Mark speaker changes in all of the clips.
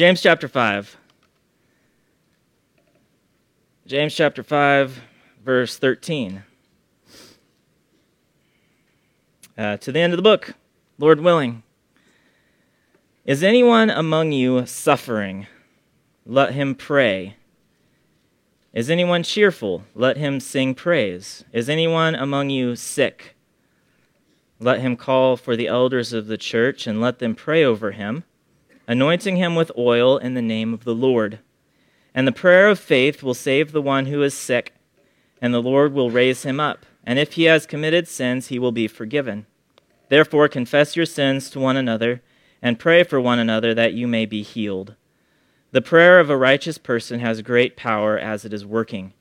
Speaker 1: James chapter 5. James chapter 5, verse 13. Uh, to the end of the book, Lord willing. Is anyone among you suffering? Let him pray. Is anyone cheerful? Let him sing praise. Is anyone among you sick? Let him call for the elders of the church and let them pray over him, anointing him with oil in the name of the Lord. And the prayer of faith will save the one who is sick, and the Lord will raise him up. And if he has committed sins, he will be forgiven. Therefore, confess your sins to one another and pray for one another that you may be healed. The prayer of a righteous person has great power as it is working.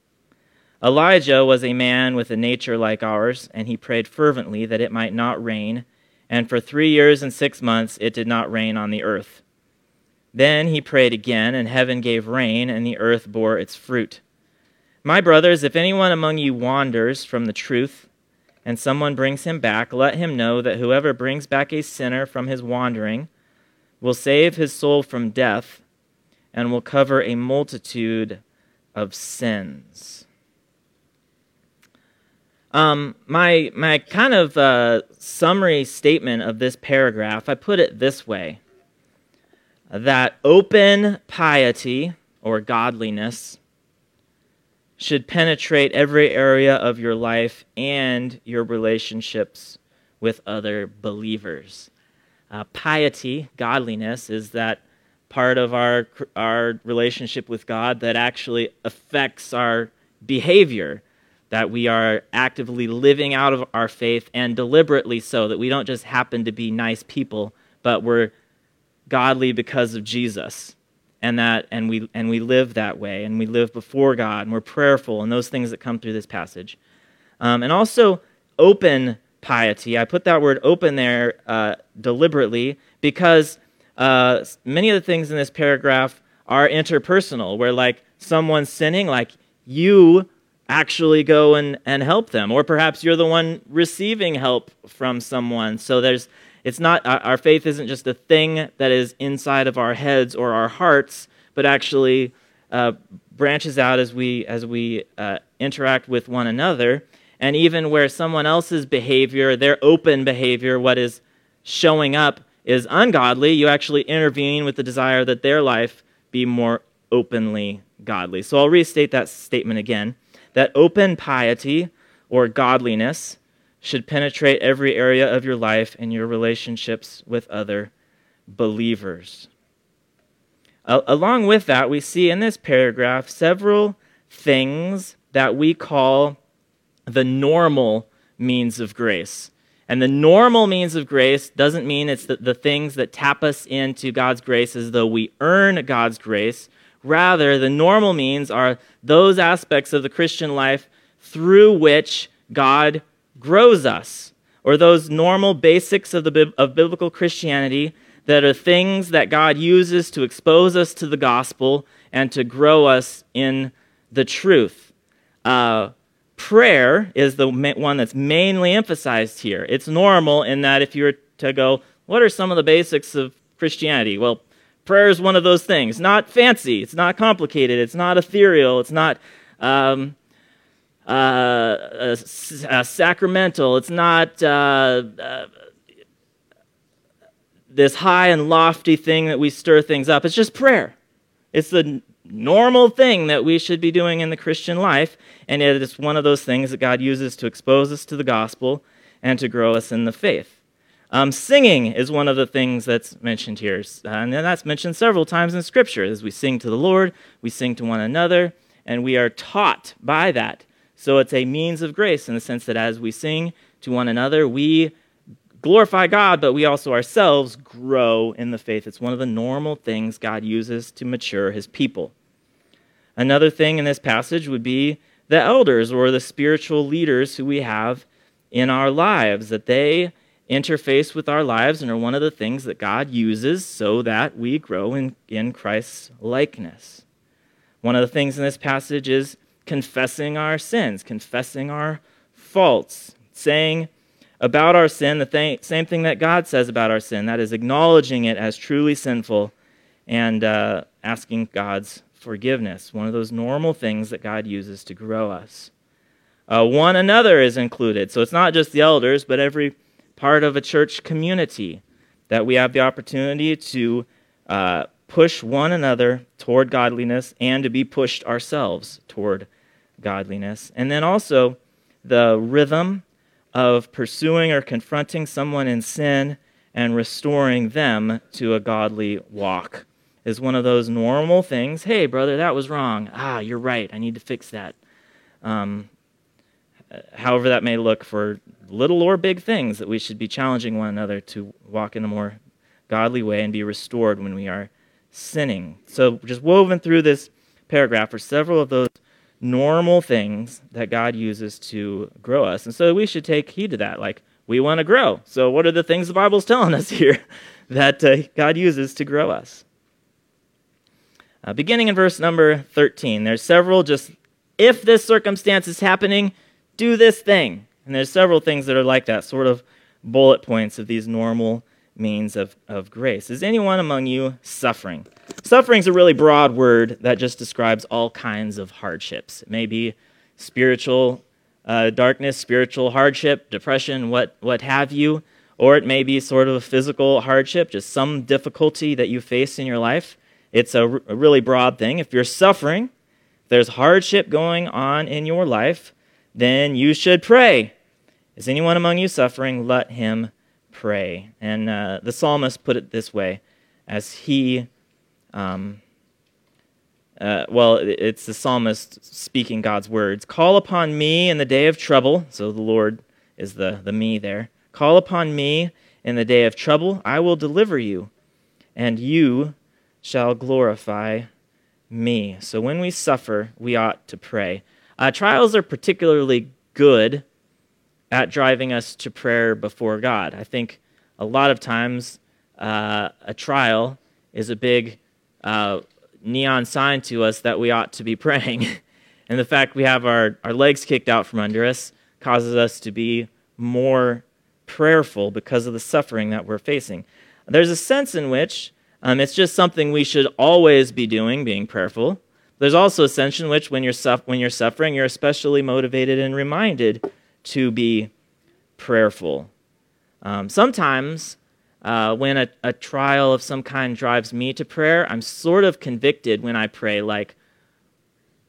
Speaker 1: Elijah was a man with a nature like ours, and he prayed fervently that it might not rain, and for three years and six months it did not rain on the earth. Then he prayed again, and heaven gave rain, and the earth bore its fruit. My brothers, if anyone among you wanders from the truth, and someone brings him back, let him know that whoever brings back a sinner from his wandering will save his soul from death and will cover a multitude of sins. Um, my, my kind of uh, summary statement of this paragraph, I put it this way that open piety or godliness should penetrate every area of your life and your relationships with other believers. Uh, piety, godliness, is that part of our, our relationship with God that actually affects our behavior, that we are actively living out of our faith and deliberately so, that we don't just happen to be nice people, but we're godly because of Jesus. And that and we and we live that way and we live before God and we're prayerful and those things that come through this passage. Um, and also open piety. I put that word open there uh, deliberately because uh, many of the things in this paragraph are interpersonal, where like someone's sinning, like you actually go and, and help them, or perhaps you're the one receiving help from someone. So there's it's not our faith isn't just a thing that is inside of our heads or our hearts, but actually uh, branches out as we as we uh, interact with one another, and even where someone else's behavior, their open behavior, what is showing up is ungodly, you actually intervene with the desire that their life be more openly godly. So I'll restate that statement again that open piety or godliness should penetrate every area of your life and your relationships with other believers. along with that, we see in this paragraph several things that we call the normal means of grace. And the normal means of grace doesn't mean it's the, the things that tap us into God's grace as though we earn God's grace. Rather, the normal means are those aspects of the Christian life through which God grows us, or those normal basics of, the, of biblical Christianity that are things that God uses to expose us to the gospel and to grow us in the truth. Uh, prayer is the one that's mainly emphasized here. It's normal in that if you were to go, what are some of the basics of Christianity? Well, prayer is one of those things. Not fancy, it's not complicated, it's not ethereal, it's not um, uh, sacramental, it's not uh, uh, this high and lofty thing that we stir things up. It's just prayer. It's the normal thing that we should be doing in the Christian life, and it is one of those things that God uses to expose us to the gospel and to grow us in the faith. Um, singing is one of the things that's mentioned here, uh, and that's mentioned several times in Scripture. As we sing to the Lord, we sing to one another, and we are taught by that. So it's a means of grace in the sense that as we sing to one another, we glorify God, but we also ourselves grow in the faith. It's one of the normal things God uses to mature his people. Another thing in this passage would be the elders or the spiritual leaders who we have in our lives, that they interface with our lives and are one of the things that God uses so that we grow in, in Christ's likeness. One of the things in this passage is confessing our sins, confessing our faults, saying about our sin the th- same thing that God says about our sin that is, acknowledging it as truly sinful and uh, asking God's forgiveness, one of those normal things that God uses to grow us. Uh, one another is included. So it's not just the elders, but every part of a church community that we have the opportunity to uh, push one another toward godliness and to be pushed ourselves toward godliness. And then also the rhythm of pursuing or confronting someone in sin and restoring them to a godly walk is one of those normal things. Hey, brother, that was wrong. Ah, you're right. I need to fix that. Um, however, that may look for little or big things that we should be challenging one another to walk in a more godly way and be restored when we are sinning. So, just woven through this paragraph are several of those normal things that God uses to grow us. And so we should take heed to that. Like, we want to grow. So, what are the things the Bible's telling us here that uh, God uses to grow us? Uh, beginning in verse number 13, there's several just, if this circumstance is happening, do this thing. And there's several things that are like that, sort of bullet points of these normal means of, of grace. Is anyone among you suffering? Suffering is a really broad word that just describes all kinds of hardships. It may be spiritual uh, darkness, spiritual hardship, depression, what, what have you, or it may be sort of a physical hardship, just some difficulty that you face in your life. It's a, r- a really broad thing. If you're suffering, there's hardship going on in your life, then you should pray. Is anyone among you suffering? Let him pray. And uh, the psalmist put it this way as he, um, uh, well, it's the psalmist speaking God's words Call upon me in the day of trouble. So the Lord is the, the me there. Call upon me in the day of trouble. I will deliver you, and you shall glorify me. So when we suffer, we ought to pray. Uh, trials are particularly good at driving us to prayer before God. I think a lot of times uh, a trial is a big uh, neon sign to us that we ought to be praying. and the fact we have our, our legs kicked out from under us causes us to be more prayerful because of the suffering that we're facing. There's a sense in which um, it's just something we should always be doing, being prayerful. There's also a sense in which when you're, when you're suffering, you're especially motivated and reminded to be prayerful. Um, sometimes, uh, when a, a trial of some kind drives me to prayer, I'm sort of convicted when I pray, like,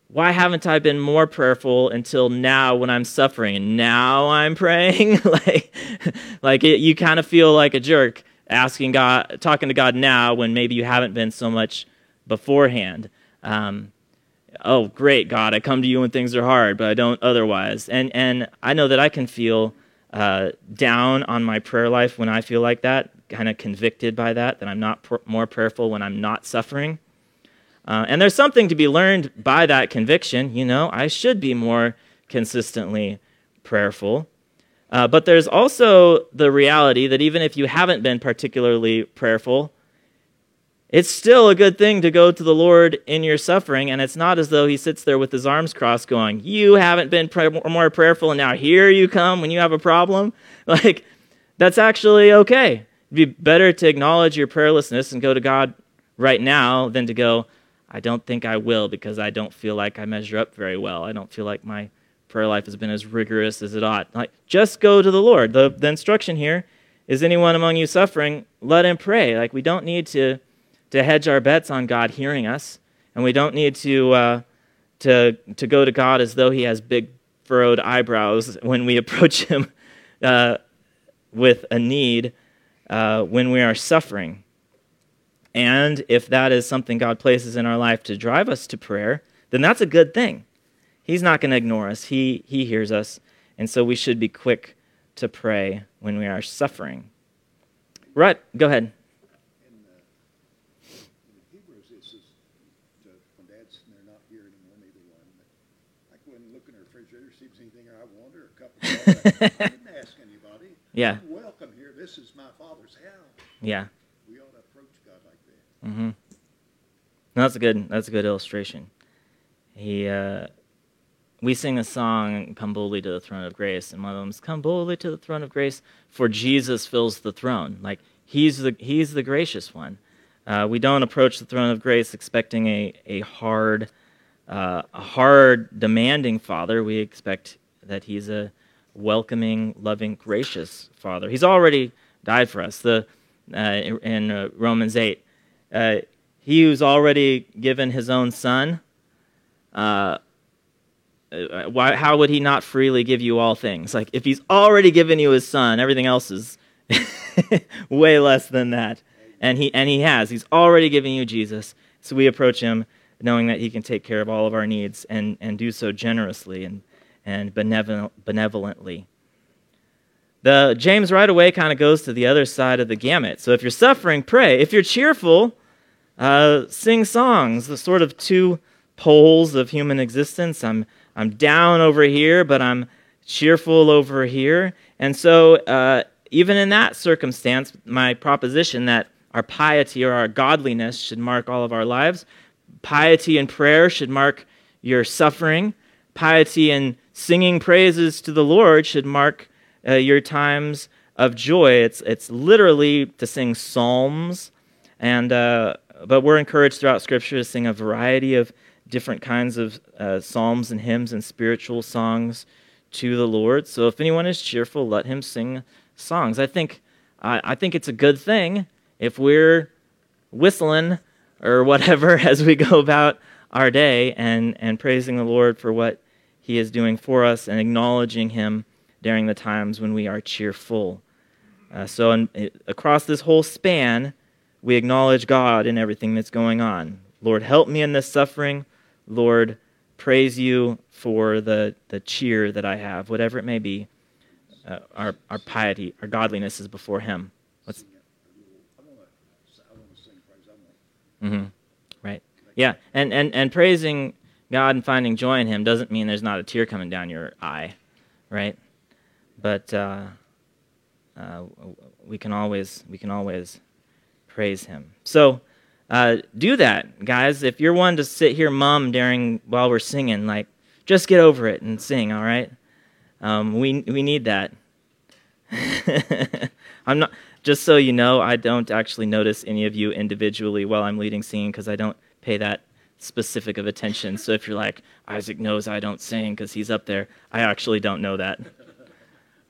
Speaker 1: why haven't I been more prayerful until now when I'm suffering? Now I'm praying? like, like it, you kind of feel like a jerk asking God, talking to God now when maybe you haven't been so much beforehand. Um, oh, great, God, I come to you when things are hard, but I don't otherwise. And, and I know that I can feel uh, down on my prayer life when I feel like that, kind of convicted by that, that I'm not pr- more prayerful when I'm not suffering. Uh, and there's something to be learned by that conviction. You know, I should be more consistently prayerful. Uh, but there's also the reality that even if you haven't been particularly prayerful, it's still a good thing to go to the Lord in your suffering, and it's not as though he sits there with his arms crossed going, You haven't been more prayerful, and now here you come when you have a problem. Like, that's actually okay. It'd be better to acknowledge your prayerlessness and go to God right now than to go, I don't think I will because I don't feel like I measure up very well. I don't feel like my prayer life has been as rigorous as it ought. Like, just go to the Lord. The, the instruction here is anyone among you suffering, let him pray. Like, we don't need to to hedge our bets on God hearing us, and we don't need to, uh, to, to go to God as though He has big furrowed eyebrows when we approach Him uh, with a need uh, when we are suffering. And if that is something God places in our life to drive us to prayer, then that's a good thing. He's not going to ignore us, he, he hears us. And so we should be quick to pray when we are suffering. Right, go ahead.
Speaker 2: didn't ask anybody.
Speaker 1: Yeah.
Speaker 2: I'm welcome here. This is my father's house.
Speaker 1: Yeah.
Speaker 2: We ought to approach God like that.
Speaker 1: Mm-hmm. No, that's a good. That's a good illustration. He, uh, we sing a song, "Come boldly to the throne of grace," and one of them is, "Come boldly to the throne of grace, for Jesus fills the throne." Like he's the he's the gracious one. Uh, we don't approach the throne of grace expecting a, a hard, uh, a hard, demanding father. We expect that he's a welcoming, loving, gracious father. He's already died for us. The uh, in uh, Romans eight, uh, he who's already given his own son. Uh, uh, why, how would he not freely give you all things? Like, if he's already given you his son, everything else is way less than that. And he, and he has. He's already given you Jesus. So we approach him knowing that he can take care of all of our needs and, and do so generously and, and benevolently. The James right away kind of goes to the other side of the gamut. So if you're suffering, pray. If you're cheerful, uh, sing songs. The sort of two poles of human existence. I'm I'm down over here, but I'm cheerful over here. And so, uh, even in that circumstance, my proposition that our piety or our godliness should mark all of our lives, piety and prayer should mark your suffering, piety and singing praises to the Lord should mark uh, your times of joy. It's, it's literally to sing psalms, and, uh, but we're encouraged throughout Scripture to sing a variety of different kinds of uh, psalms and hymns and spiritual songs to the Lord. So if anyone is cheerful, let him sing songs. I think I, I think it's a good thing if we're whistling or whatever as we go about our day and, and praising the Lord for what He is doing for us and acknowledging Him during the times when we are cheerful. Uh, so, in, across this whole span, we acknowledge God in everything that's going on. Lord, help me in this suffering. Lord, praise you for the, the cheer that I have, whatever it may be. Uh, our, our piety, our godliness is before Him. Mm-hmm. Right. Yeah, and, and, and praising God and finding joy in Him doesn't mean there's not a tear coming down your eye, right? But uh, uh, we can always we can always praise Him. So uh, do that, guys. If you're one to sit here mum during while we're singing, like just get over it and sing. All right. Um, we we need that. I'm not. Just so you know, I don't actually notice any of you individually while I'm leading singing because I don't pay that specific of attention. So if you're like Isaac knows I don't sing because he's up there, I actually don't know that.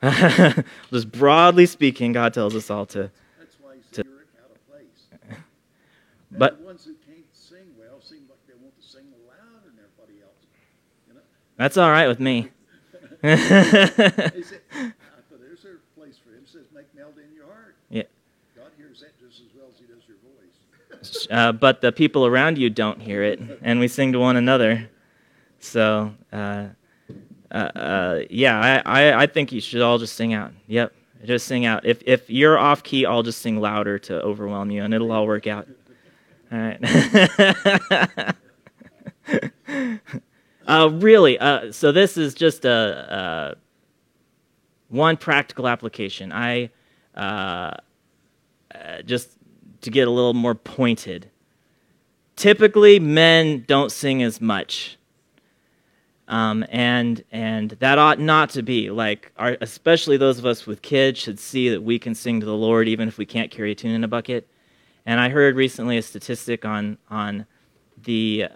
Speaker 1: Just broadly speaking, God tells us all to but
Speaker 2: the ones who can't sing well seem like they want to sing louder than everybody else. You know?
Speaker 1: That's all right with me.
Speaker 2: he said, there's a place for him. It says, make melody in your heart.
Speaker 1: Yeah.
Speaker 2: God hears that just as well as he does your voice.
Speaker 1: Uh, but the people around you don't hear it, and we sing to one another. So, uh, uh, uh yeah, I, I, I think you should all just sing out. Yep, just sing out. If, if you're off key, I'll just sing louder to overwhelm you, and it'll all work out. All right. uh, really, uh, so this is just a, one practical application. I just to get a little more pointed. Typically, men don't sing as much. Um, and and that ought not to be like our, especially those of us with kids should see that we can sing to the Lord even if we can't carry a tune in a bucket. And I heard recently a statistic on, on the,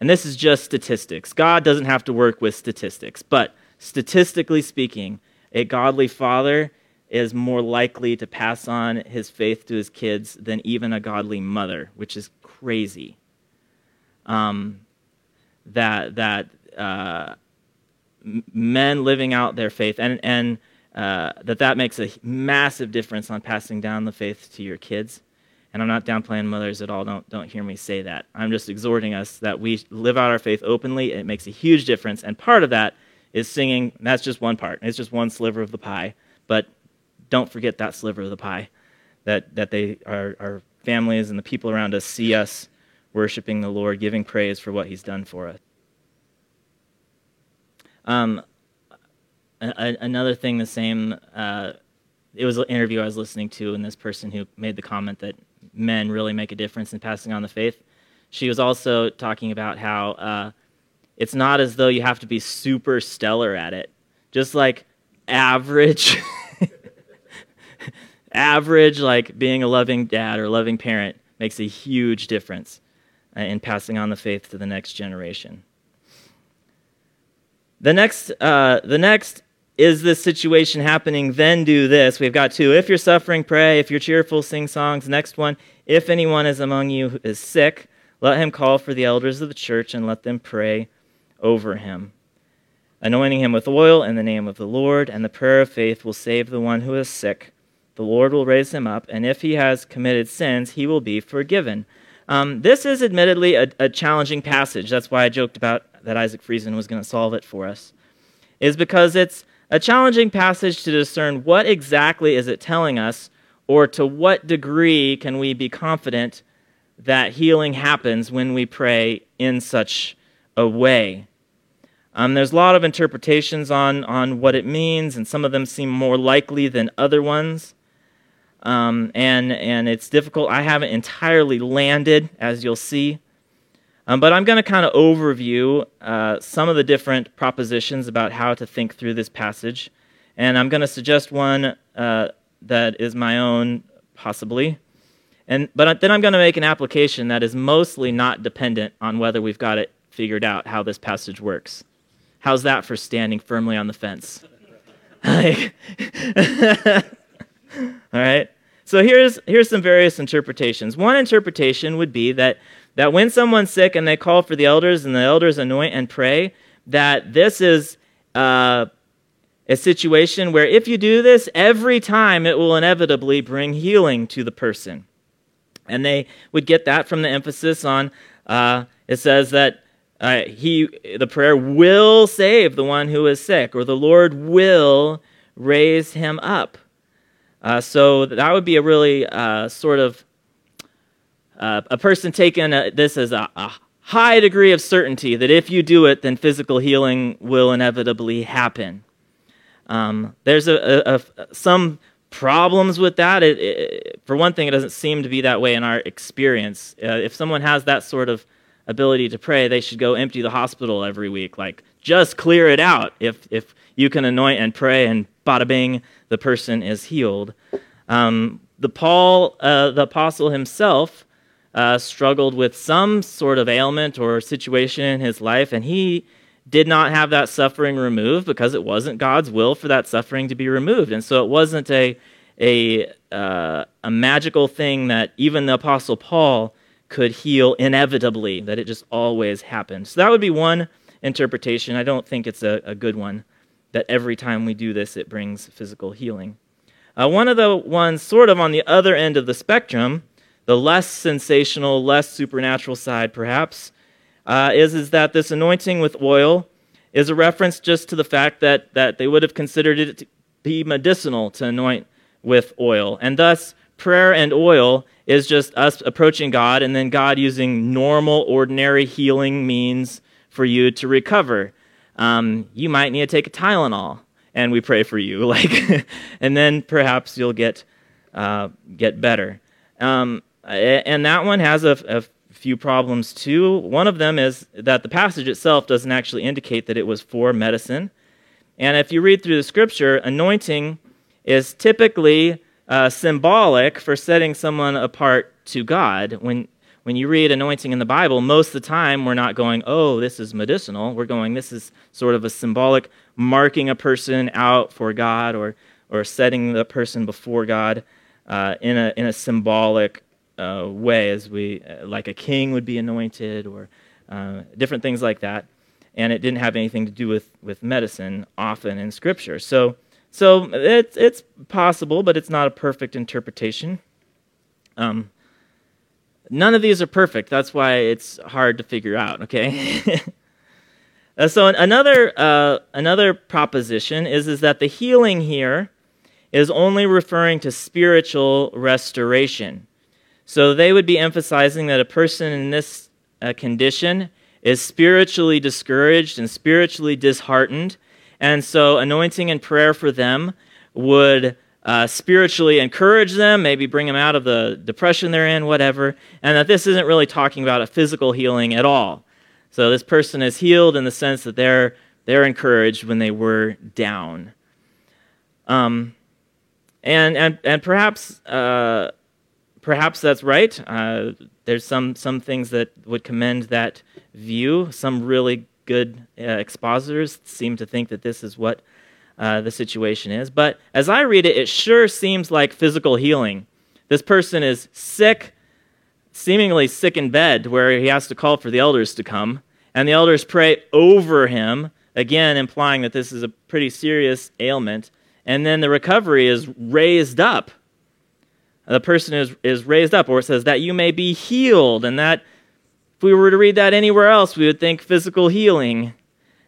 Speaker 1: and this is just statistics. God doesn't have to work with statistics, but statistically speaking, a godly father is more likely to pass on his faith to his kids than even a godly mother, which is crazy. Um, that that uh, men living out their faith and and uh, that that makes a massive difference on passing down the faith to your kids. And I'm not downplaying mothers at all. Don't, don't hear me say that. I'm just exhorting us that we live out our faith openly. It makes a huge difference. And part of that is singing. That's just one part. It's just one sliver of the pie. But don't forget that sliver of the pie. That, that they, our, our families and the people around us see us worshiping the Lord, giving praise for what He's done for us. Um, a, another thing, the same. Uh, it was an interview I was listening to, and this person who made the comment that men really make a difference in passing on the faith. She was also talking about how uh, it's not as though you have to be super stellar at it, just like average, average, like being a loving dad or loving parent makes a huge difference uh, in passing on the faith to the next generation. The next, uh, the next is this situation happening? Then do this. We've got two. If you're suffering, pray. If you're cheerful, sing songs. Next one. If anyone is among you who is sick, let him call for the elders of the church and let them pray over him, anointing him with oil in the name of the Lord. And the prayer of faith will save the one who is sick. The Lord will raise him up, and if he has committed sins, he will be forgiven. Um, this is admittedly a, a challenging passage. That's why I joked about that Isaac Friesen was going to solve it for us, is because it's a challenging passage to discern what exactly is it telling us, or to what degree can we be confident that healing happens when we pray in such a way. Um, there's a lot of interpretations on, on what it means, and some of them seem more likely than other ones. Um, and, and it's difficult. I haven't entirely landed, as you'll see. Um, but I'm going to kind of overview uh, some of the different propositions about how to think through this passage. And I'm going to suggest one uh, that is my own, possibly. And, but then I'm going to make an application that is mostly not dependent on whether we've got it figured out how this passage works. How's that for standing firmly on the fence? All right. So here's here's some various interpretations. One interpretation would be that that when someone's sick and they call for the elders and the elders anoint and pray, that this is uh, a situation where if you do this every time, it will inevitably bring healing to the person. And they would get that from the emphasis on uh, it says that uh, he the prayer will save the one who is sick, or the Lord will raise him up. Uh, so that would be a really uh, sort of uh, a person taking a, this as a, a, high degree of certainty that if you do it, then physical healing will inevitably happen. Um, there's a, some problems with that. It, it, for one thing, it doesn't seem to be that way in our experience. Uh, if someone has that sort of ability to pray, they should go empty the hospital every week. Like, just clear it out. If, if you can anoint and pray, and bada bing, the person is healed. Um, the Paul, uh, the apostle himself, uh, struggled with some sort of ailment or situation in his life, and he did not have that suffering removed because it wasn't God's will for that suffering to be removed. And so it wasn't a, a, uh, a magical thing that even the Apostle Paul could heal inevitably, that it just always happened. So that would be one interpretation. I don't think it's a, a good one, that every time we do this, it brings physical healing. Uh, one of the ones sort of on the other end of the spectrum the less sensational, less supernatural side, perhaps, uh, is, is that this anointing with oil is a reference just to the fact that, that they would have considered it to be medicinal to anoint with oil. And thus, prayer and oil is just us approaching God and then God using normal, ordinary healing means for you to recover. Um, you might need to take a Tylenol, and we pray for you, like, and then perhaps you'll get uh, get better. Um, and that one has a, a few problems too. One of them is that the passage itself doesn't actually indicate that it was for medicine. And if you read through the scripture, anointing is typically uh, symbolic for setting someone apart to God. When, when you read anointing in the Bible, most of the time we're not going, oh, this is medicinal. We're going, this is sort of a symbolic marking a person out for God or, or setting the person before God uh, in, a, in a symbolic uh, way, as we uh, like a king would be anointed, or uh, different things like that. And it didn't have anything to do with, with medicine often in Scripture. So, so it's, it's possible, but it's not a perfect interpretation. Um, none of these are perfect. That's why it's hard to figure out, okay? uh, so another, uh, another proposition is, is that the healing here is only referring to spiritual restoration. So they would be emphasizing that a person in this uh, condition is spiritually discouraged and spiritually disheartened. And so anointing and prayer for them would uh, spiritually encourage them, maybe bring them out of the depression they're in, whatever. And that this isn't really talking about a physical healing at all. So this person is healed in the sense that they're, they're encouraged when they were down. Um, and, and, and perhaps. Uh, perhaps that's right. Uh, there's some, some things that would commend that view. Some really good uh, expositors seem to think that this is what uh, the situation is. But as I read it, it sure seems like physical healing. This person is sick, seemingly sick in bed, where he has to call for the elders to come. And the elders pray over him, again, implying that this is a pretty serious ailment. And then the recovery is raised up. The person is, is raised up, or it says that you may be healed. And that, if we were to read that anywhere else, we would think physical healing.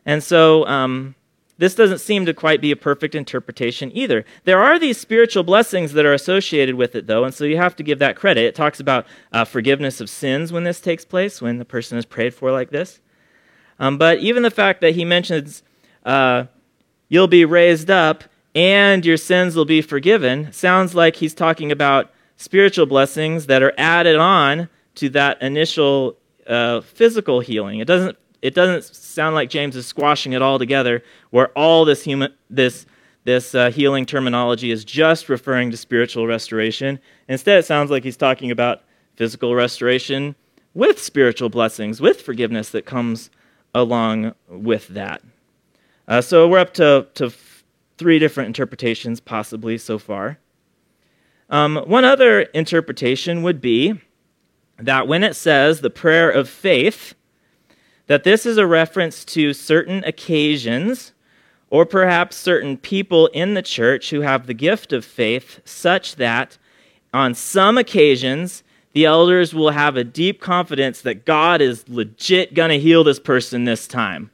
Speaker 1: And so, um, this doesn't seem to quite be a perfect interpretation either. There are these spiritual blessings that are associated with it, though, and so you have to give that credit. It talks about uh, forgiveness of sins when this takes place, when the person is prayed for like this. Um, but even the fact that he mentions uh, you'll be raised up and your sins will be forgiven sounds like he's talking about spiritual blessings that are added on to that initial uh, physical healing. It doesn't it doesn't sound like James is squashing it all together, where all this human this this uh, healing terminology is just referring to spiritual restoration. Instead, it sounds like he's talking about physical restoration with spiritual blessings, with forgiveness that comes along with that. Uh, so we're up to, to three different interpretations, possibly so far. Um, one other interpretation would be that when it says the prayer of faith, that this is a reference to certain occasions or perhaps certain people in the church who have the gift of faith, such that on some occasions, the elders will have a deep confidence that God is legit going to heal this person this time.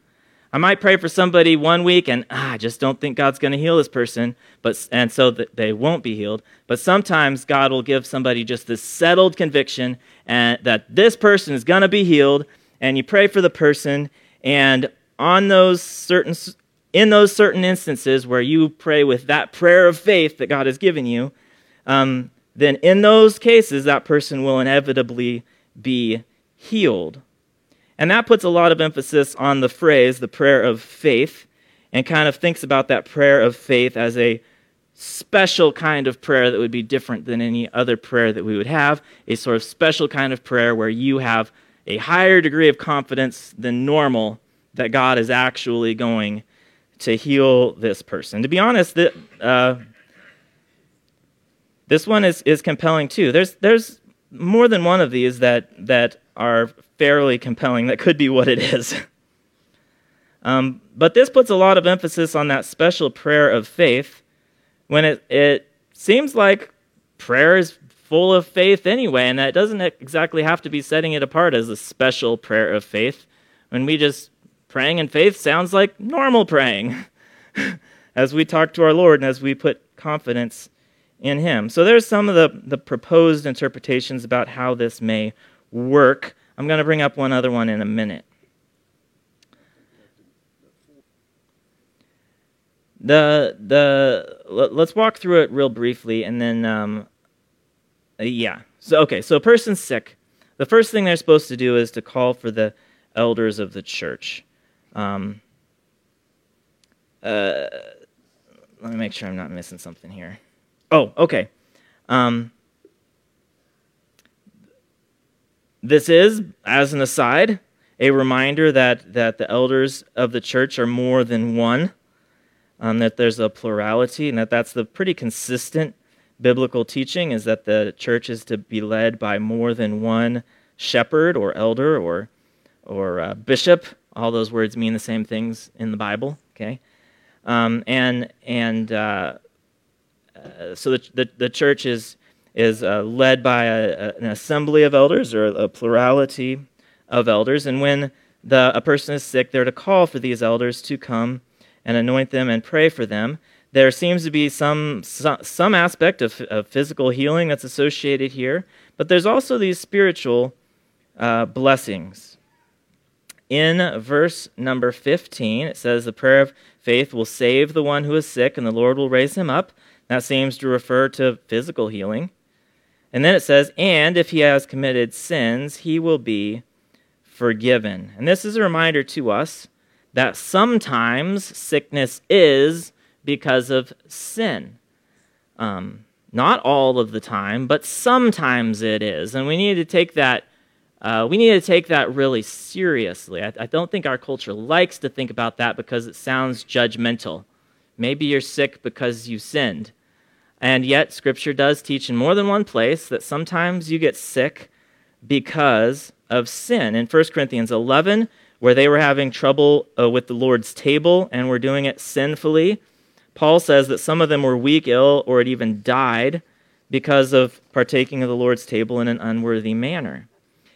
Speaker 1: I might pray for somebody one week and ah, I just don't think God's going to heal this person, but and so they won't be healed. But sometimes God will give somebody just this settled conviction and that this person is going to be healed, and you pray for the person, and on those certain in those certain instances where you pray with that prayer of faith that God has given you, um, then in those cases that person will inevitably be healed. And that puts a lot of emphasis on the phrase, the prayer of faith, and kind of thinks about that prayer of faith as a special kind of prayer that would be different than any other prayer that we would have, a sort of special kind of prayer where you have a higher degree of confidence than normal that God is actually going to heal this person. To be honest, that, uh, this one is, is compelling too. There's, there's more than one of these that, that are fairly compelling. That could be what it is. um, but this puts a lot of emphasis on that special prayer of faith when it, it seems like prayer is full of faith anyway, and that doesn't exactly have to be setting it apart as a special prayer of faith. When we just praying in faith sounds like normal praying as we talk to our Lord and as we put confidence in Him. So there's some of the, the proposed interpretations about how this may work. I'm going to bring up one other one in a minute. The the let's walk through it real briefly, and then um, uh, yeah. So, okay, so a person's sick. The first thing they're supposed to do is to call for the elders of the church. Um, uh, let me make sure I'm not missing something here. Oh, okay. Um, this is, as an aside, a reminder that, that the elders of the church are more than one, um, that there's a plurality, and that that's the pretty consistent biblical teaching is that the church is to be led by more than one shepherd or elder or or uh, bishop. All those words mean the same things in the Bible. Okay, um, and and uh, uh, so the, the, the church is is uh, led by a, an assembly of elders or a plurality of elders, and when the, a person is sick, they're to call for these elders to come and anoint them and pray for them there seems to be some, some aspect of, of physical healing that's associated here, but there's also these spiritual uh, blessings. In verse number 15, it says, The prayer of faith will save the one who is sick, and the Lord will raise him up. That seems to refer to physical healing. And then it says, And if he has committed sins, he will be forgiven. And this is a reminder to us that sometimes sickness is because of sin. Um, Not all of the time, but sometimes it is. And we need to take that. Uh, we need to take that really seriously. I, I don't think our culture likes to think about that because it sounds judgmental. Maybe you're sick because you sinned. And yet, Scripture does teach in more than one place that sometimes you get sick because of sin. In 1 Corinthians 11, where they were having trouble uh, with the Lord's table and were doing it sinfully, Paul says that some of them were weak, ill, or had even died because of partaking of the Lord's table in an unworthy manner.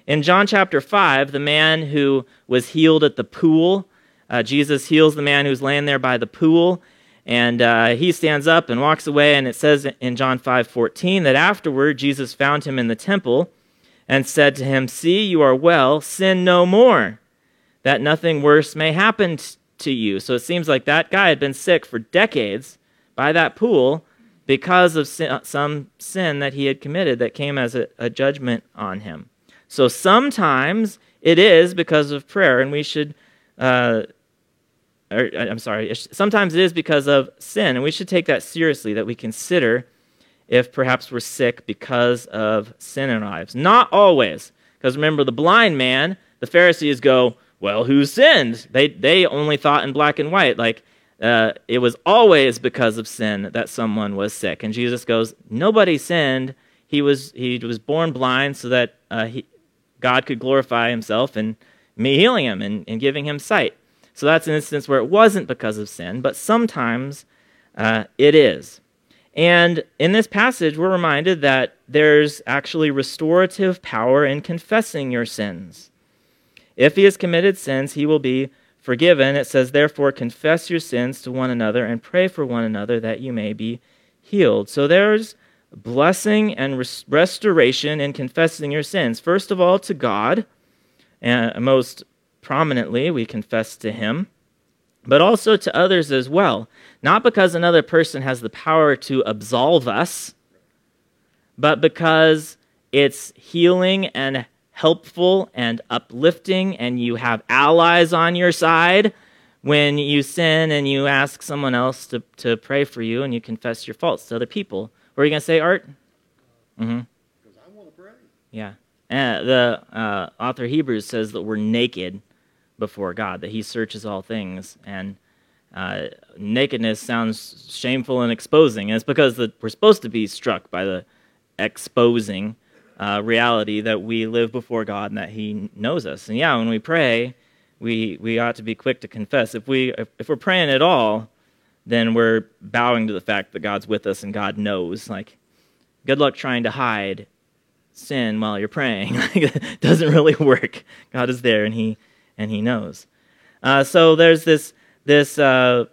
Speaker 1: In John chapter 5, the man who was healed at the pool, uh, Jesus heals the man who's laying there by the pool, and uh, he stands up and walks away. And it says in John 5 14 that afterward Jesus found him in the temple and said to him, See, you are well, sin no more, that nothing worse may happen to you. So it seems like that guy had been sick for decades by that pool because of sin, some sin that he had committed that came as a, a judgment on him. So sometimes it is because of prayer, and we should. Uh, or, I'm sorry, sometimes it is because of sin, and we should take that seriously that we consider if perhaps we're sick because of sin in our lives. Not always, because remember, the blind man, the Pharisees go, well, who sinned? They, they only thought in black and white. Like, uh, it was always because of sin that someone was sick. And Jesus goes, nobody sinned. He was, he was born blind so that uh, he, God could glorify himself in me healing him and, and giving him sight. So that's an instance where it wasn't because of sin, but sometimes uh, it is. And in this passage, we're reminded that there's actually restorative power in confessing your sins. If he has committed sins, he will be forgiven. It says, Therefore, confess your sins to one another and pray for one another that you may be healed. So there's blessing and res- restoration in confessing your sins. First of all, to God, and most prominently, we confess to Him, but also to others as well. Not because another person has the power to absolve us, but because it's healing and helpful and uplifting, and you have allies on your side when you sin and you ask someone else to, to pray for you and you confess your faults to other people. What are you going to say, Art?
Speaker 2: Mm-hmm. Because I want to pray.
Speaker 1: Yeah. And the uh, author Hebrews says that we're naked before God, that He searches all things. And uh, nakedness sounds shameful and exposing. And it's because the, we're supposed to be struck by the exposing uh, reality that we live before God and that He knows us. And yeah, when we pray, we we ought to be quick to confess. If we if, if we're praying at all, then we're bowing to the fact that God's with us and God knows. Like, good luck trying to hide sin while you're praying. it doesn't really work. God is there and He and He knows. Uh, so there's this this uh,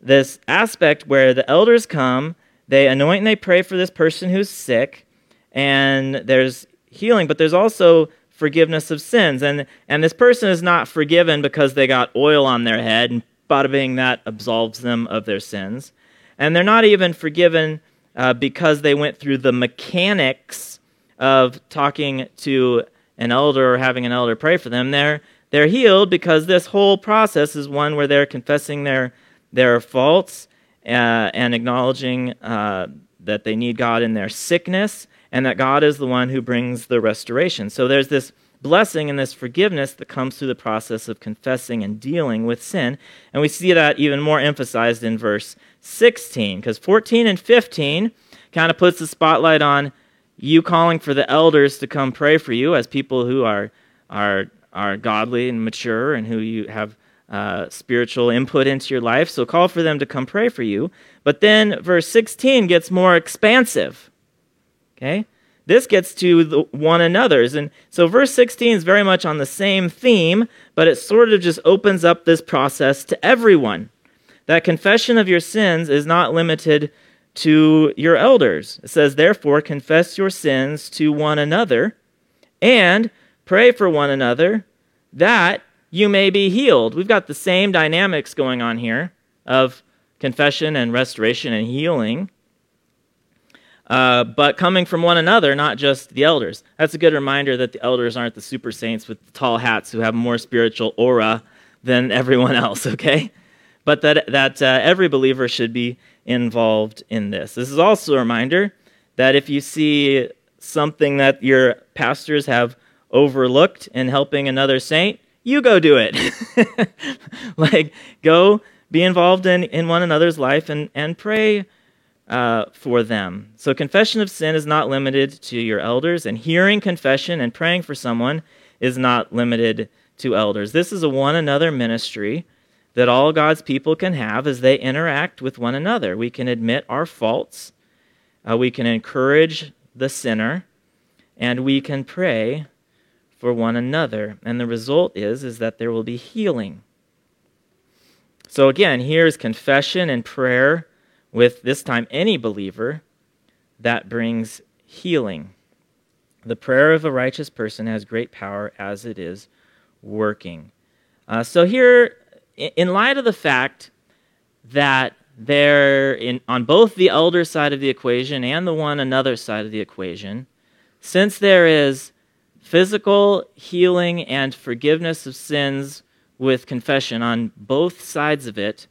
Speaker 1: this aspect where the elders come, they anoint and they pray for this person who's sick and there's healing, but there's also forgiveness of sins. And, and this person is not forgiven because they got oil on their head, and bada bing, that absolves them of their sins. And they're not even forgiven uh, because they went through the mechanics of talking to an elder or having an elder pray for them. They're, they're healed because this whole process is one where they're confessing their, their faults uh, and acknowledging uh, that they need God in their sickness and that God is the one who brings the restoration. So there's this blessing and this forgiveness that comes through the process of confessing and dealing with sin. And we see that even more emphasized in verse 16, because 14 and 15 kind of puts the spotlight on you calling for the elders to come pray for you as people who are, are, are godly and mature and who you have uh, spiritual input into your life. So call for them to come pray for you. But then verse 16 gets more expansive. Okay? This gets to one another's. And so verse 16 is very much on the same theme, but it sort of just opens up this process to everyone. That confession of your sins is not limited to your elders. It says, therefore, confess your sins to one another and pray for one another that you may be healed. We've got the same dynamics going on here of confession and restoration and healing uh, but coming from one another, not just the elders. That's a good reminder that the elders aren't the super saints with the tall hats who have more spiritual aura than everyone else, okay? but that, that uh, every believer should be involved in this. This is also a reminder that if you see something that your pastors have overlooked in helping another saint, you go do it. like, go be involved in, in one another's life and, and pray uh, for them. So, confession of sin is not limited to your elders, and hearing confession and praying for someone is not limited to elders. This is a one another ministry that all God's people can have as they interact with one another. We can admit our faults, uh, we can encourage the sinner, and we can pray for one another. And the result is, is that there will be healing. So again, here's confession and prayer with this time any believer that brings healing. The prayer of a righteous person has great power as it is working. Uh, so here, in light of the fact that there, in, on both the elder side of the equation and the one another side of the equation, since there is physical healing and forgiveness of sins with confession on both sides of it,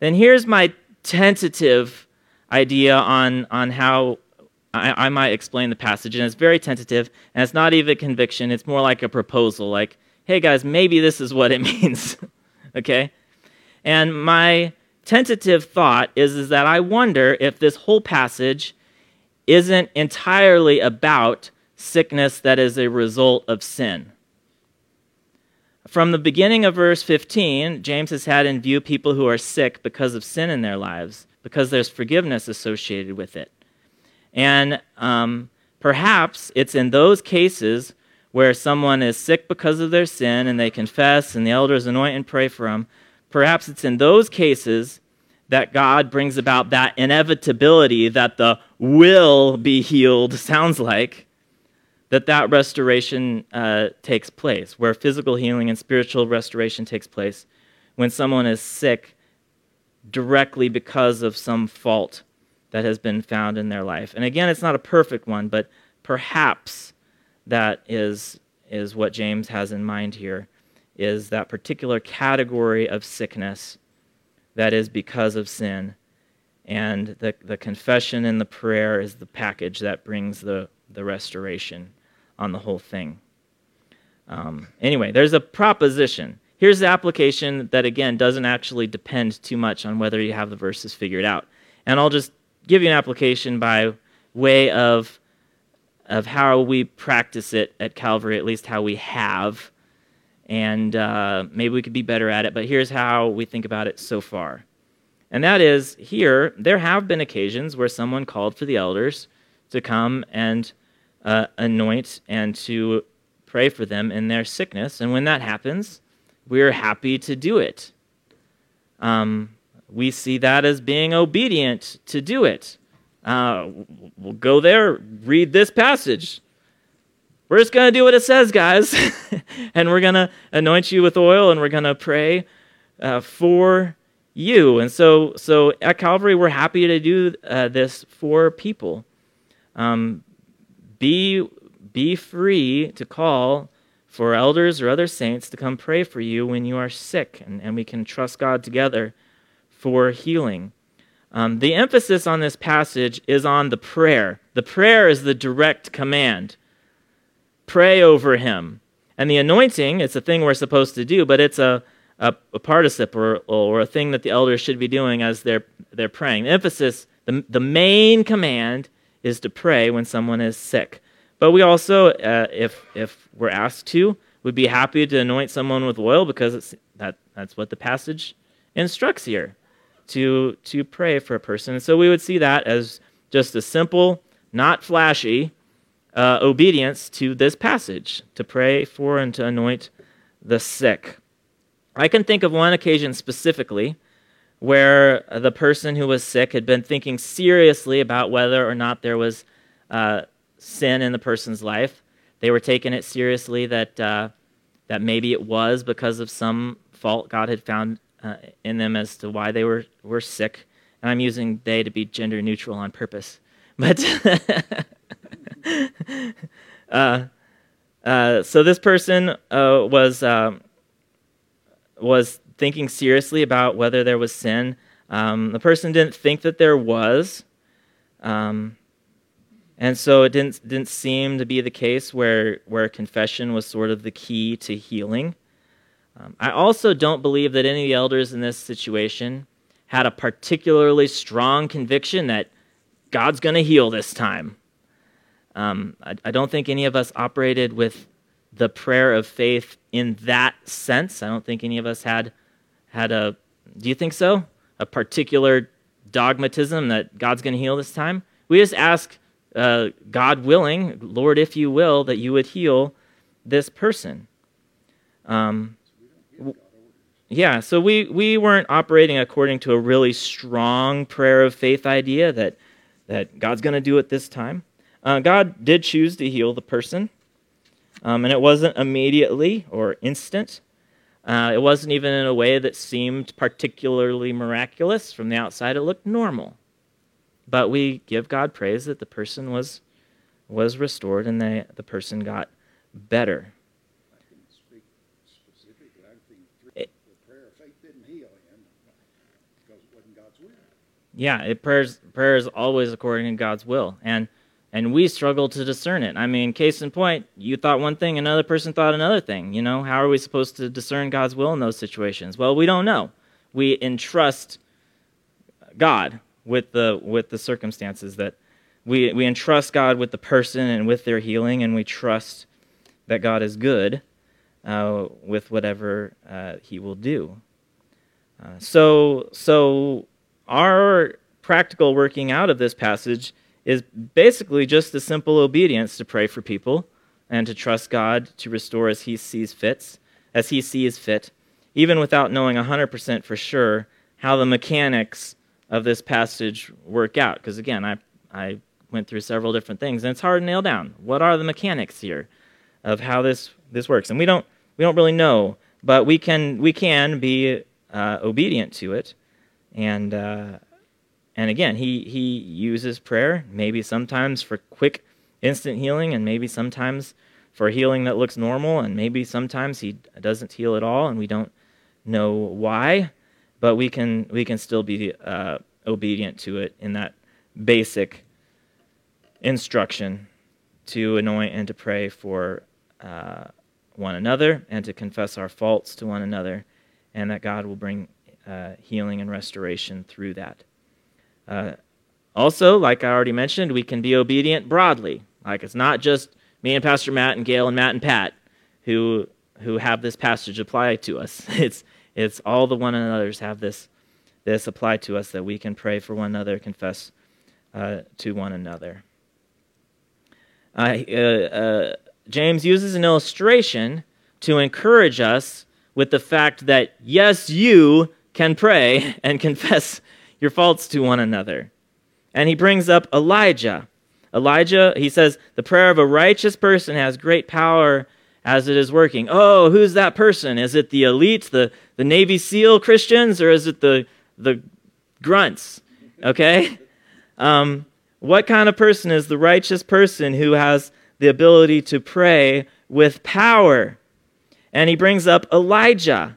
Speaker 1: then here's my tentative idea on, on how I, I, might explain the passage. And it's very tentative, and it's not even conviction, it's more like a proposal, like, hey guys, maybe this is what it means. okay? And my tentative thought is, is that I wonder if this whole passage isn't entirely about sickness that is a result of sin. From the beginning of verse 15, James has had in view people who are sick because of sin in their lives, because there's forgiveness associated with it. And um, perhaps it's in those cases where someone is sick because of their sin and they confess and the elders anoint and pray for them. Perhaps it's in those cases that God brings about that inevitability that the will be healed sounds like that that restoration uh, takes place, where physical healing and spiritual restoration takes place when someone is sick directly because of some fault that has been found in their life. And again, it's not a perfect one, but perhaps that is, is what James has in mind here, is that particular category of sickness that is because of sin. And the, the confession and the prayer is the package that brings the, the restoration on the whole thing. Um, anyway, there's a proposition. Here's the application that, again, doesn't actually depend too much on whether you have the verses figured out. And I'll just give you an application by way of, of how we practice it at Calvary, at least how we have. And uh, maybe we could be better at it, but here's how we think about it so far. And that is here, there have been occasions where someone called for the elders to come and uh, anoint and to pray for them in their sickness. And when that happens, we're happy to do it. Um, we see that as being obedient to do it. Uh, we'll go there, read this passage. We're just going to do what it says, guys. and we're going to anoint you with oil and we're going to pray uh, for you. And so, so at Calvary, we're happy to do uh, this for people. Um, be, be free to call for elders or other saints to come pray for you when you are sick, and, and we can trust God together for healing. Um, the emphasis on this passage is on the prayer. The prayer is the direct command. Pray over him. And the anointing, it's a thing we're supposed to do, but it's a, a, a participle or, or a thing that the elders should be doing as they're, they're praying. The emphasis, the, the main command is to pray when someone is sick. But we also, uh, if, if we're asked to, would be happy to anoint someone with oil because that, that's what the passage instructs here to, to pray for a person. And so we would see that as just a simple, not flashy uh, obedience to this passage to pray for and to anoint the sick. I can think of one occasion specifically where the person who was sick had been thinking seriously about whether or not there was uh, sin in the person's life. They were taking it seriously that, uh, that maybe it was because of some fault God had found uh, in them as to why they were, were sick. And I'm using they to be gender neutral on purpose. But uh, uh, so this person uh, was, um, was thinking seriously about whether there was sin. Um, the person didn't think that there was. Um, and so it didn't, didn't seem to be the case where, where confession was sort of the key to healing. Um, I also don't believe that any of the elders in this situation had a particularly strong conviction that God's going to heal this time. Um, I, I, don't think any of us operated with the prayer of faith in that sense. I don't think any of us had had a. Do you think so? A particular dogmatism that God's going to heal this time. We just ask, uh, God willing, Lord, if you will, that you would heal this person. Um, yeah, so we, we weren't operating according to a really strong prayer of faith idea that, that God's going to do it this time. Uh, God did choose to heal the person, um, and it wasn't immediately or instant. Uh, it wasn't even in a way that seemed particularly miraculous. From the outside, it looked normal. But we give God praise that the person was, was restored and they, the person got better. Yeah, it, prayers prayer is always according to God's will, and and we struggle to discern it. I mean, case in point, you thought one thing, another person thought another thing. You know, how are we supposed to discern God's will in those situations? Well, we don't know. We entrust God with the with the circumstances that we we entrust God with the person and with their healing, and we trust that God is good uh, with whatever uh, He will do. Uh, so so our practical working out of this passage is basically just the simple obedience to pray for people and to trust God to restore as he sees fits, as he sees fit, even without knowing 100% for sure how the mechanics of this passage work out. Because again, I, I went through several different things, and it's hard to nail down. What are the mechanics here of how this, this works? And we don't, we don't really know, but we can, we can be uh, obedient to it and uh, and again, he he uses prayer maybe sometimes for quick, instant healing, and maybe sometimes for healing that looks normal, and maybe sometimes he doesn't heal at all, and we don't know why, but we can we can still be uh, obedient to it in that basic instruction to anoint and to pray for uh, one another and to confess our faults to one another, and that God will bring uh, healing and restoration through that. Uh, also, like I already mentioned, we can be obedient broadly. Like it's not just me and Pastor Matt and Gail and Matt and Pat who who have this passage apply to us. It's it's all the one another's have this this apply to us that we can pray for one another, confess uh, to one another. Uh, uh, James uses an illustration to encourage us with the fact that yes, you can pray and confess your faults to one another. And he brings up Elijah. Elijah, he says, the prayer of a righteous person has great power as it is working. Oh, who's that person? Is it the elite, the, the Navy SEAL Christians, or is it the, the grunts? Okay? Um, what kind of person is the righteous person who has the ability to pray with power? And he brings up Elijah.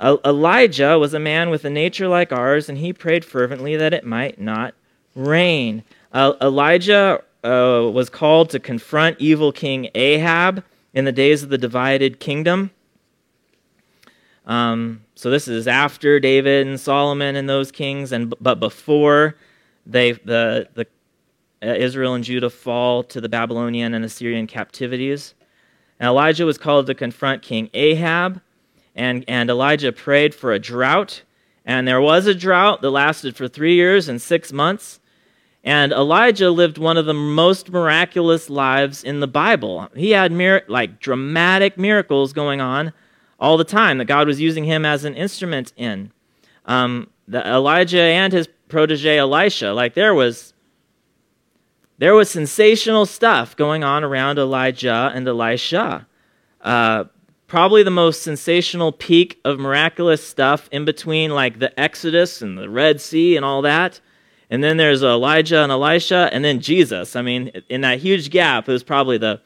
Speaker 1: Elijah was a man with a nature like ours, and he prayed fervently that it might not rain. Uh, Elijah uh, was called to confront evil King Ahab in the days of the divided kingdom. Um, so this is after David and Solomon and those kings, and but before they the the uh, Israel and Judah fall to the Babylonian and Assyrian captivities. And Elijah was called to confront King Ahab and, and Elijah prayed for a drought. And there was a drought that lasted for three years and six months. And Elijah lived one of the most miraculous lives in the Bible. He had mir- like dramatic miracles going on all the time that God was using him as an instrument in. Um, the, Elijah and his protege Elisha, like there was there was sensational stuff going on around Elijah and Elisha. Uh, probably the most sensational peak of miraculous stuff in between like the Exodus and the Red Sea and all that. And then there's Elijah and Elisha and then Jesus. I mean, in that huge gap, it was probably the,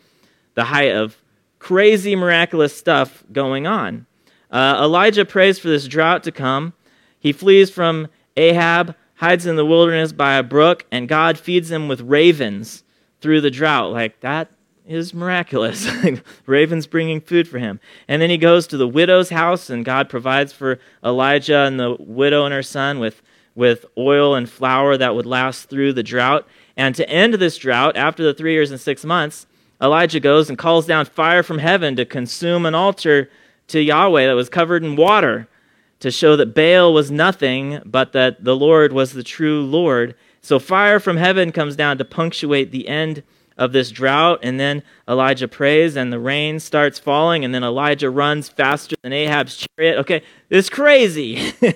Speaker 1: the height of crazy miraculous stuff going on. Uh, Elijah prays for this drought to come. He flees from Ahab, hides in the wilderness by a brook, and God feeds him with ravens through the drought. Like, that is miraculous. ravens bringing food for him. And then he goes to the widow's house, and God provides for Elijah and the widow and her son with, with oil and flour that would last through the drought. And to end this drought, after the three years and six months, Elijah goes and calls down fire from heaven to consume an altar to Yahweh that was covered in water to show that Baal was nothing, but that the Lord was the true Lord. So fire from heaven comes down to punctuate the end of this drought. And then Elijah prays, and the rain starts falling, and then Elijah runs faster than Ahab's chariot. Okay, it's crazy.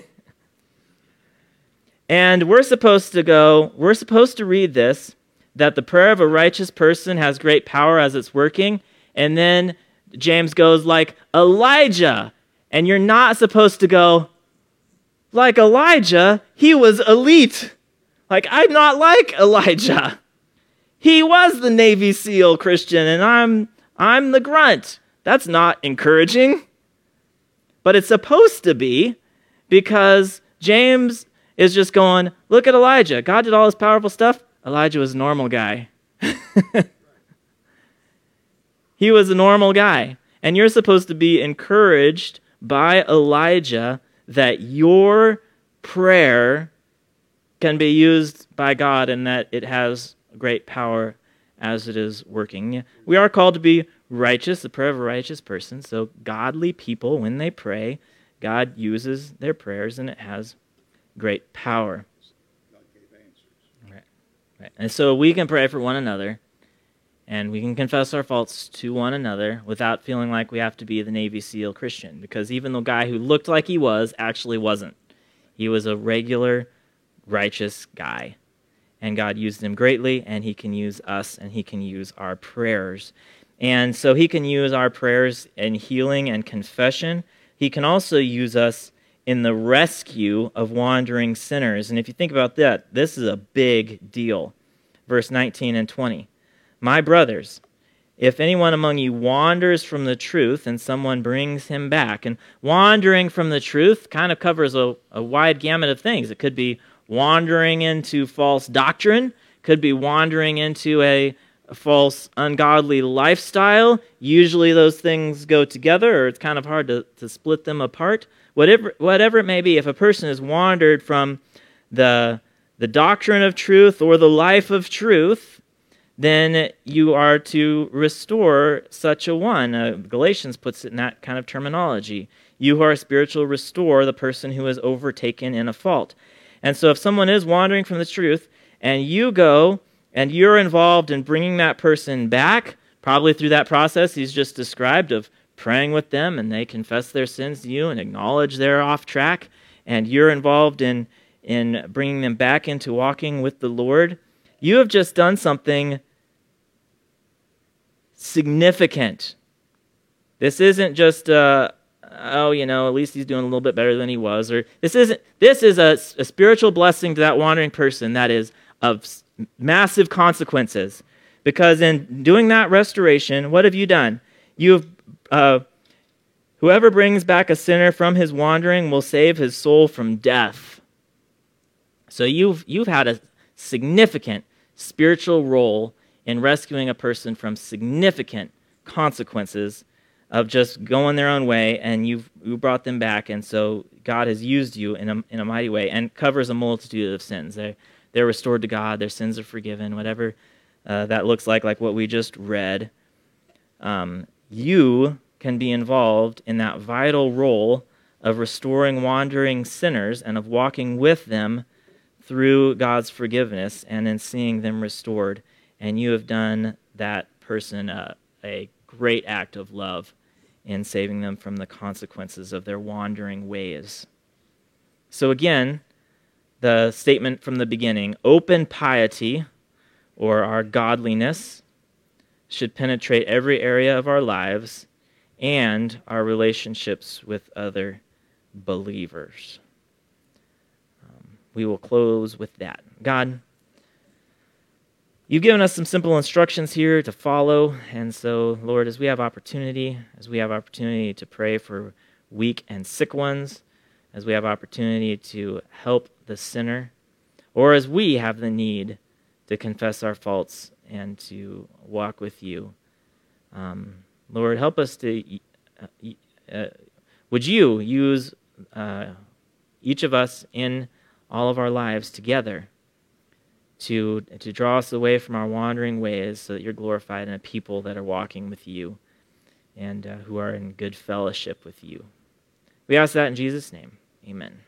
Speaker 1: and we're supposed to go, we're supposed to read this that the prayer of a righteous person has great power as it's working. And then James goes like Elijah. And you're not supposed to go like Elijah. He was elite. Like, I'm not like Elijah. He was the Navy SEAL Christian, and I'm, I'm the grunt. That's not encouraging. But it's supposed to be because James is just going, look at Elijah. God did all this powerful stuff. Elijah was a normal guy. he was a normal guy. And you're supposed to be encouraged by Elijah that your prayer can be used by God and that it has great power as it is working. We are called to be righteous, the prayer of a righteous person. So, godly people, when they pray, God uses their prayers and it has great power. Right. right. And so we can pray for one another and we can confess our faults to one another without feeling like we have to be the Navy SEAL Christian because even the guy who looked like he was actually wasn't. He was a regular, righteous guy. And God used him greatly, and he can use us, and he can use our prayers. And so he can use our prayers in healing and confession. He can also use us in the rescue of wandering sinners. And if you think about that, this is a big deal. Verse 19 and 20. My brothers, if anyone among you wanders from the truth and someone brings him back, and wandering from the truth kind of covers a, a wide gamut of things. It could be wandering into false doctrine, could be wandering into a, false, ungodly lifestyle. Usually those things go together, or it's kind of hard to, to split them apart. Whatever, whatever it may be, if a person has wandered from the, the doctrine of truth or the life of truth, then you are to restore such a one. Uh, Galatians puts it in that kind of terminology. You who are spiritual, restore the person who is overtaken in a fault. And so if someone is wandering from the truth, and you go and you're involved in bringing that person back, probably through that process he's just described of praying with them and they confess their sins to you and acknowledge they're off track, and you're involved in, in bringing them back into walking with the Lord, you have just done something significant. This isn't just, uh, oh, you know, at least he's doing a little bit better than he was. Or this isn't. This is a, a spiritual blessing to that wandering person that is of massive consequences. Because in doing that restoration, what have you done? You've uh, whoever brings back a sinner from his wandering will save his soul from death. So you've you've had a significant spiritual role in rescuing a person from significant consequences of just going their own way, and you've you brought them back, and so God has used you in a, in a mighty way and covers a multitude of sins. They're, they're restored to God, their sins are forgiven, whatever uh, that looks like, like what we just read. Um, you can be involved in that vital role of restoring wandering sinners and of walking with them through God's forgiveness and in seeing them restored and you have done that person a, a great act of love in saving them from the consequences of their wandering ways. So, again, the statement from the beginning open piety, or our godliness, should penetrate every area of our lives and our relationships with other believers. Um, we will close with that. God, You've given us some simple instructions here to follow. And so, Lord, as we have opportunity, as we have opportunity to pray for weak and sick ones, as we have opportunity to help the sinner, or as we have the need to confess our faults and to walk with you. Um, Lord, help us to. Uh, uh, would you use uh, each of us in all of our lives together to, to draw us away from our wandering ways so that you're glorified in a people that are walking with you and uh, who are in good fellowship with you? We ask that in Jesus' name. Amen.